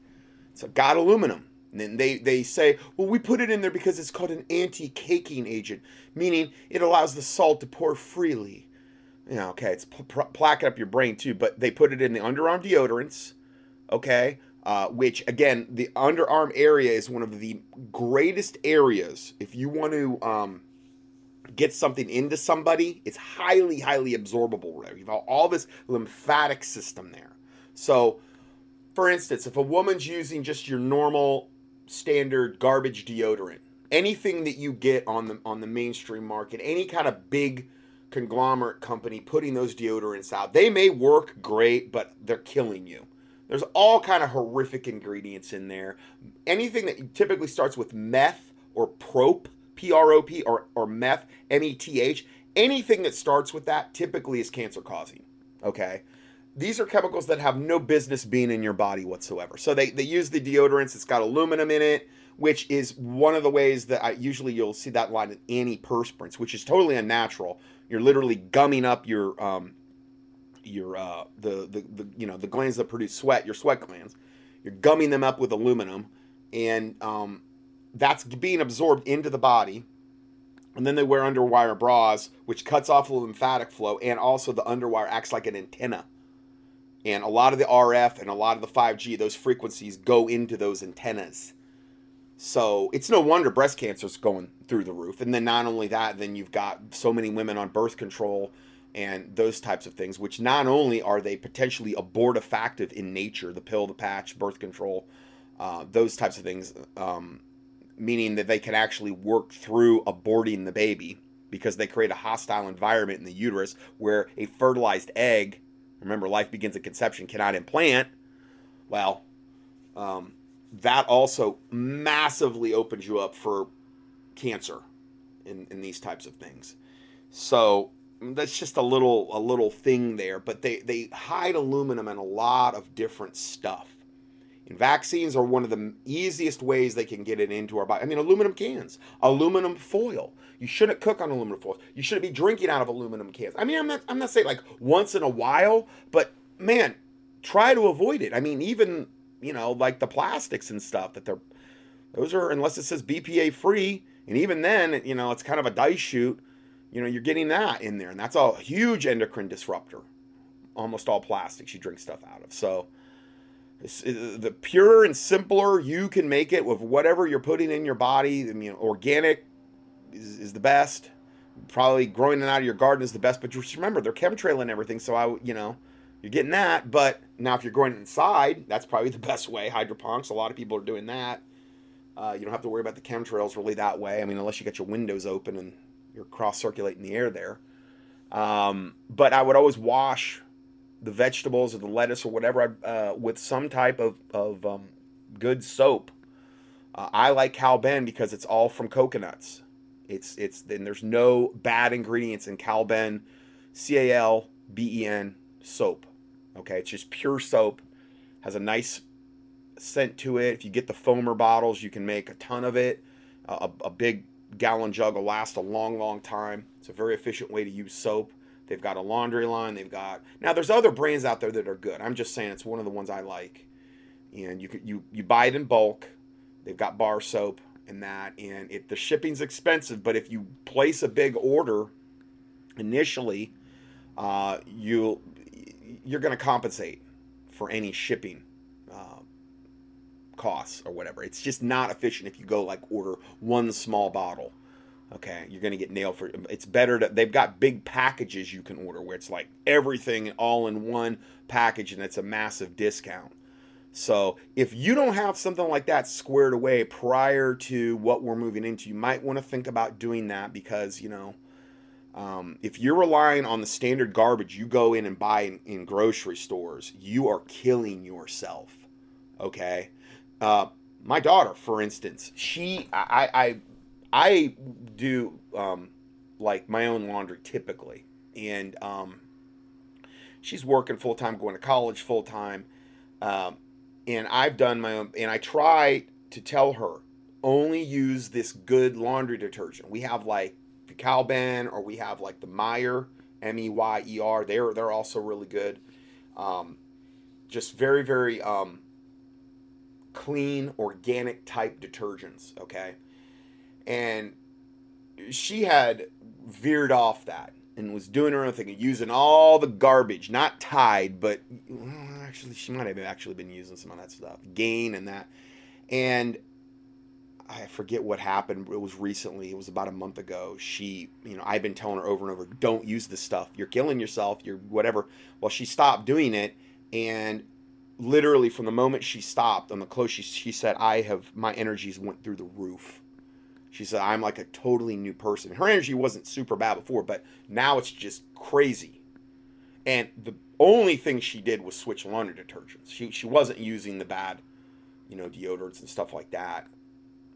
It's got aluminum. And then they, they say, well, we put it in there because it's called an anti-caking agent, meaning it allows the salt to pour freely you know, okay, it's pl- plaquing up your brain too, but they put it in the underarm deodorants, okay, uh, which again, the underarm area is one of the greatest areas if you want to um, get something into somebody. It's highly, highly absorbable. Right? You've got all this lymphatic system there. So, for instance, if a woman's using just your normal standard garbage deodorant, anything that you get on the on the mainstream market, any kind of big conglomerate company putting those deodorants out, they may work great, but they're killing you. There's all kind of horrific ingredients in there. Anything that typically starts with meth or prop, P-R-O-P, or, or meth, M-E-T-H, anything that starts with that typically is cancer causing. Okay? These are chemicals that have no business being in your body whatsoever. So they, they use the deodorants, it's got aluminum in it, which is one of the ways that I usually you'll see that line in antiperspirants, which is totally unnatural. You're literally gumming up your um, your uh, the, the the you know the glands that produce sweat, your sweat glands. You're gumming them up with aluminum, and um, that's being absorbed into the body. And then they wear underwire bras, which cuts off the lymphatic flow, and also the underwire acts like an antenna. And a lot of the RF and a lot of the 5G, those frequencies go into those antennas. So it's no wonder breast cancer is going through the roof. And then not only that, then you've got so many women on birth control and those types of things, which not only are they potentially abortifactive in nature, the pill, the patch, birth control, uh, those types of things, um, meaning that they can actually work through aborting the baby because they create a hostile environment in the uterus where a fertilized egg, remember, life begins at conception, cannot implant. Well, um, that also massively opens you up for cancer in, in these types of things. So that's just a little a little thing there, but they they hide aluminum in a lot of different stuff. And vaccines are one of the easiest ways they can get it into our body. I mean, aluminum cans, aluminum foil. You shouldn't cook on aluminum foil. You shouldn't be drinking out of aluminum cans. I mean, I'm not I'm not saying like once in a while, but man, try to avoid it. I mean, even you know like the plastics and stuff that they're those are unless it says BPA free, and even then, you know, it's kind of a dice shoot you know, you're getting that in there, and that's a huge endocrine disruptor. Almost all plastics you drink stuff out of. So, the purer and simpler you can make it with whatever you're putting in your body. I mean, organic is, is the best. Probably growing it out of your garden is the best. But just remember, they're chemtrail and everything. So I, you know, you're getting that. But now, if you're growing inside, that's probably the best way. Hydroponics. A lot of people are doing that. Uh, you don't have to worry about the chemtrails really that way. I mean, unless you got your windows open and you're cross circulating the air there. Um, but I would always wash the vegetables or the lettuce or whatever uh, with some type of, of um, good soap. Uh, I like Cal Ben because it's all from coconuts. It's it's then there's no bad ingredients in Cal Ben, C A L B E N soap. Okay, it's just pure soap. Has a nice scent to it. If you get the foamer bottles, you can make a ton of it. A, a big gallon jug will last a long, long time. It's a very efficient way to use soap. They've got a laundry line. They've got now. There's other brands out there that are good. I'm just saying it's one of the ones I like. And you you you buy it in bulk. They've got bar soap and that, and it the shipping's expensive. But if you place a big order initially, uh, you you're going to compensate for any shipping um, costs or whatever. It's just not efficient if you go like order one small bottle. Okay, you're gonna get nailed for. It's better to. They've got big packages you can order where it's like everything all in one package and it's a massive discount. So if you don't have something like that squared away prior to what we're moving into, you might want to think about doing that because you know. Um, if you're relying on the standard garbage you go in and buy in, in grocery stores, you are killing yourself. Okay, uh, my daughter, for instance, she I I, I do um, like my own laundry typically, and um, she's working full time, going to college full time, um, and I've done my own, and I try to tell her only use this good laundry detergent. We have like the Cal Ben, or we have like the Meyer M E Y E R. They're they're also really good. Um, just very very um, clean, organic type detergents, okay? And she had veered off that. and was doing her own thing, and using all the garbage, not Tide, but actually, she might have actually been using some of that stuff, Gain and that. And I forget what happened. It was recently. It was about a month ago. She, you know, I've been telling her over and over, don't use this stuff. You're killing yourself. You're whatever. Well, she stopped doing it, and literally from the moment she stopped on the close, she she said, "I have my energies went through the roof." She said, "I'm like a totally new person." Her energy wasn't super bad before, but now it's just crazy. And the only thing she did was switch laundry detergents. She she wasn't using the bad, you know, deodorants and stuff like that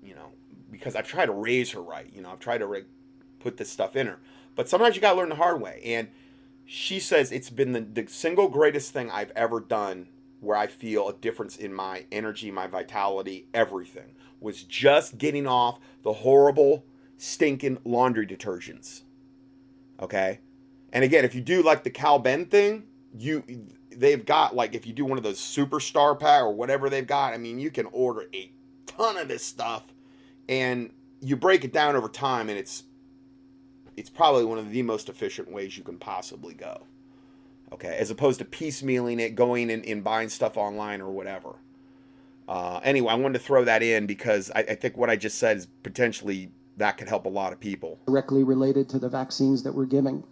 you know, because I've tried to raise her right. You know, I've tried to re- put this stuff in her. But sometimes you got to learn the hard way. And she says it's been the, the single greatest thing I've ever done where I feel a difference in my energy, my vitality, everything was just getting off the horrible, stinking laundry detergents. Okay? And again, if you do like the Cal Ben thing, you they've got like if you do one of those superstar pack or whatever they've got, I mean, you can order a ton of this stuff and you break it down over time and it's it's probably one of the most efficient ways you can possibly go okay as opposed to piecemealing it going and, and buying stuff online or whatever. Uh, anyway i wanted to throw that in because I, I think what i just said is potentially that could help a lot of people. Directly related to the vaccines that we're giving.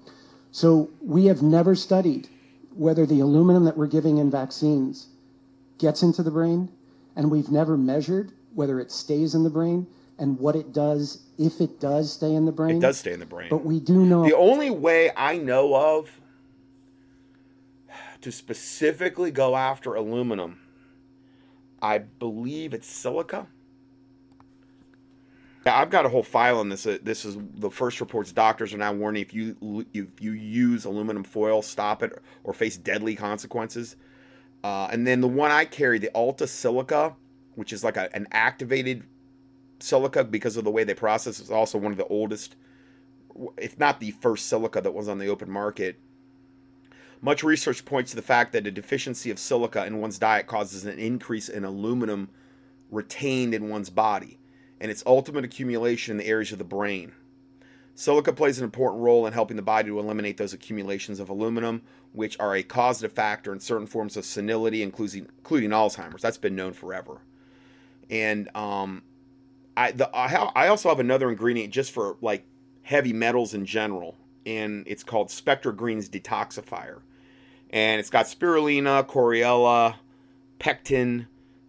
So we have never studied whether the aluminum that we're giving in vaccines gets into the brain and we've never measured whether it stays in the brain and what it does if it does stay in the brain. It does stay in the brain. But we do know the only way I know of to specifically go after aluminum, I believe it's silica. I've got a whole file on this. Uh, this is the first reports. Doctors are now warning if you if you use aluminum foil, stop it or face deadly consequences. Uh, and then the one I carry, the Alta Silica, which is like a, an activated silica because of the way they process. It's also one of the oldest, if not the first silica that was on the open market. Much research points to the fact that a deficiency of silica in one's diet causes an increase in aluminum retained in one's body and its ultimate accumulation in the areas of the brain. Silica plays an important role in helping the body to eliminate those accumulations of aluminum, which are a causative factor in certain forms of senility, including, including Alzheimer's. That's been known forever. And um, I the I, also have another ingredient just for like heavy metals in general, and it's called Spectra Greens Detoxifier, and it's got spirulina, chlorella, pectin,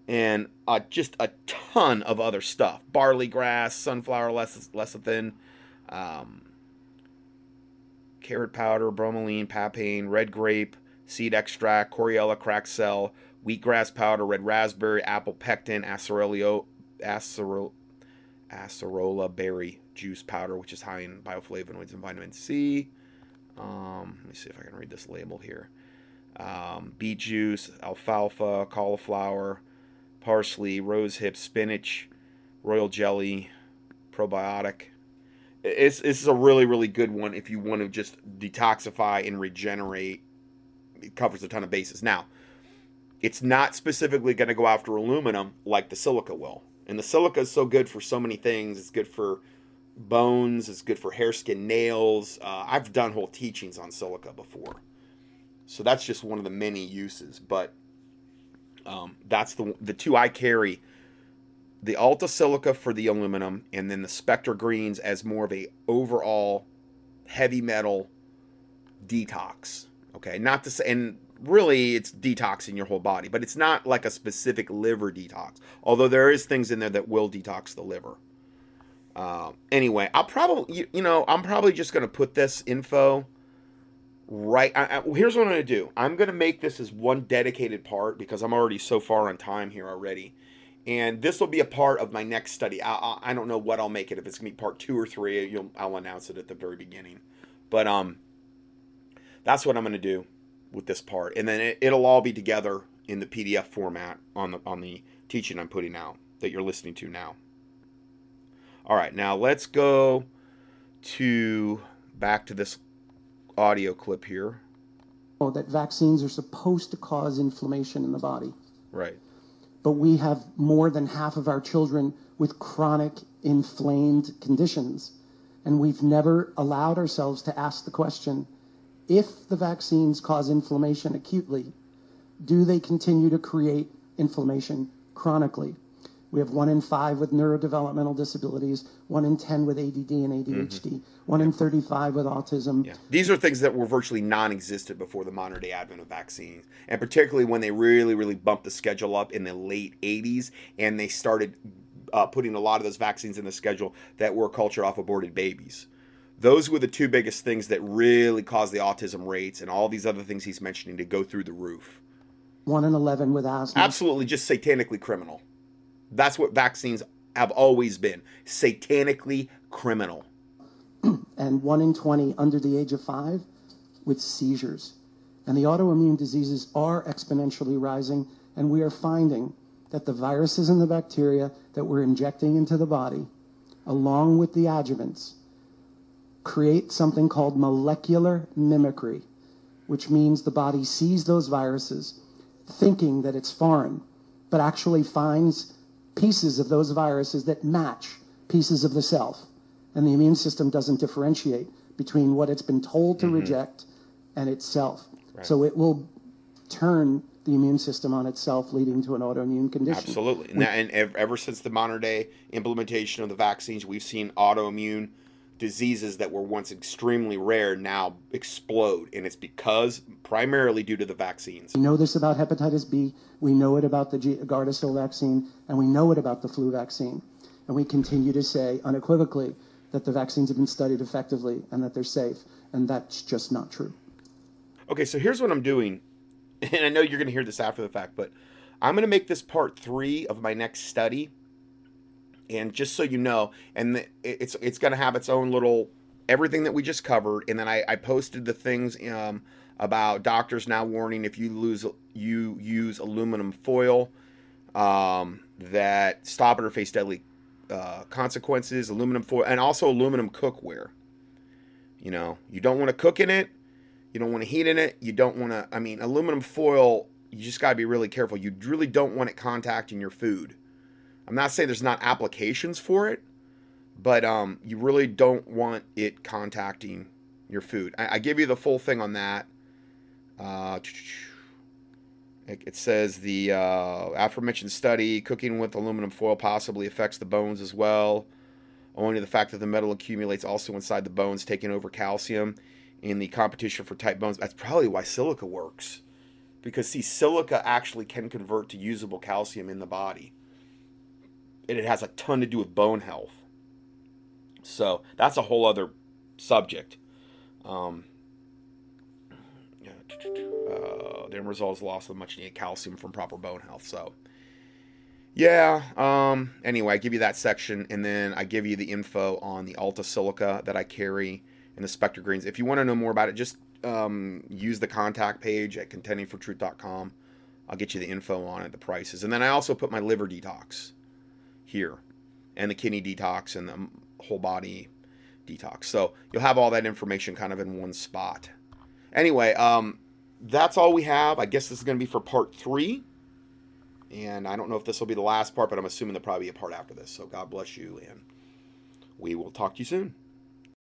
and uh, just a ton of other stuff: barley grass, sunflower lecithin, um, carrot powder, bromelain, papain, red grape, seed extract, chlorella, cracked wheatgrass powder, red raspberry, apple pectin, acerola, berry juice powder, which is high in bioflavonoids and vitamin C. Um, let me see if I can read this label here. Um, beet juice, alfalfa, cauliflower, parsley, rosehip, spinach, royal jelly, probiotic. It's, this is a really, really good one if you want to just detoxify and regenerate. It covers a ton of bases. Now, it's not specifically going to go after aluminum like the silica will. And the silica is so good for so many things. It's good for bones. It's good for hair, skin, nails. Uh, I've done whole teachings on silica before, so that's just one of the many uses. But um, that's the the two I carry: the Alta Silica for the aluminum, and then the Spectre Greens as more of a overall heavy metal detox. Okay, not to say, and really it's detoxing your whole body, but it's not like a specific liver detox. Although there is things in there that will detox the liver. Uh, anyway, I'll probably you, you, know I'm probably just gonna put this info right. I, I, here's what I'm gonna do. I'm gonna make this as one dedicated part because I'm already so far on time here already. And this will be a part of my next study. I, I, don't know what I'll make it if it's gonna be part two or three. I'll announce it at the very beginning. But um, that's what I'm gonna do with this part, and then it, it'll all be together in the PDF format on the on the teaching I'm putting out that you're listening to now. All right, now let's go to back to this audio clip here. Oh, that vaccines are supposed to cause inflammation in the body. Right. But we have more than half of our children with chronic inflamed conditions And we've never allowed ourselves to ask the question if the vaccines cause inflammation acutely, do they continue to create inflammation chronically? We have one in five with neurodevelopmental disabilities, one in 10 with ADD and ADHD, mm-hmm. one in 35 with autism. Yeah. These are things that were virtually non existent before the modern day advent of vaccines. And particularly when they really, really bumped the schedule up in the late 80s and they started uh, putting a lot of those vaccines in the schedule that were cultured off aborted babies. Those were the two biggest things that really caused the autism rates and all these other things he's mentioning to go through the roof. One in 11 with asthma. Absolutely just satanically criminal. That's what vaccines have always been satanically criminal. and one in 20 under the age of five with seizures. And the autoimmune diseases are exponentially rising, and we are finding that the viruses and the bacteria that we're injecting into the body, along with the adjuvants, create something called molecular mimicry, which means the body sees those viruses thinking that it's foreign, but actually finds pieces of those viruses that match pieces of the self. And the immune system doesn't differentiate between what it's been told to mm-hmm. reject and itself. Right. So it will turn the immune system on itself, leading to an autoimmune condition. Absolutely. And, that, and ever since the modern day implementation of the vaccines, we've seen autoimmune diseases that were once extremely rare now explode. And it's because primarily due to the vaccines. We know this about hepatitis B, we know it about the Gardasil vaccine, and we know it about the flu vaccine. And we continue to say unequivocally that the vaccines have been studied effectively and that they're safe. And that's just not true. Okay, so here's what I'm doing. And I know you're going to hear this after the fact, but I'm going to make this part three of my next study and just so you know, and it's it's going to have its own little everything that we just covered, and then I, I posted the things um, about doctors now warning if you lose you use aluminum foil um, that stop it or face deadly uh, consequences. Aluminum foil and also aluminum cookware. You know, you don't want to cook in it. You don't want to heat in it. You don't want to. I mean, aluminum foil. You just got to be really careful. You really don't want it contacting your food. I'm not saying there's not applications for it, but um, you really don't want it contacting your food. I, I give you the full thing on that. Uh, it, says the uh, aforementioned study cooking with aluminum foil possibly affects the bones as well, owing to the fact that the metal accumulates also inside the bones, taking over calcium in the competition for tight bones. That's probably why silica works. Because, see, silica actually can convert to usable calcium in the body and it has a ton to do with bone health. So that's a whole other subject. Um, uh, the end result is loss of much needed calcium from proper bone health. So, yeah. Um, anyway, I give you that section, and then I give you the info on the Alta Silica that I carry and the Spectre Greens. If you want to know more about it, just um, use the contact page at contendingfortruth.com. I'll get you the info on it, the prices, and then I also put my liver detox here and the kidney detox and the whole body detox. So you'll have all that information kind of in one spot. Anyway, um, that's all we have. I guess this is going to be for part three. And I don't know if this will be the last part, but I'm assuming there'll probably be a part after this. So God bless you, and we will talk to you soon.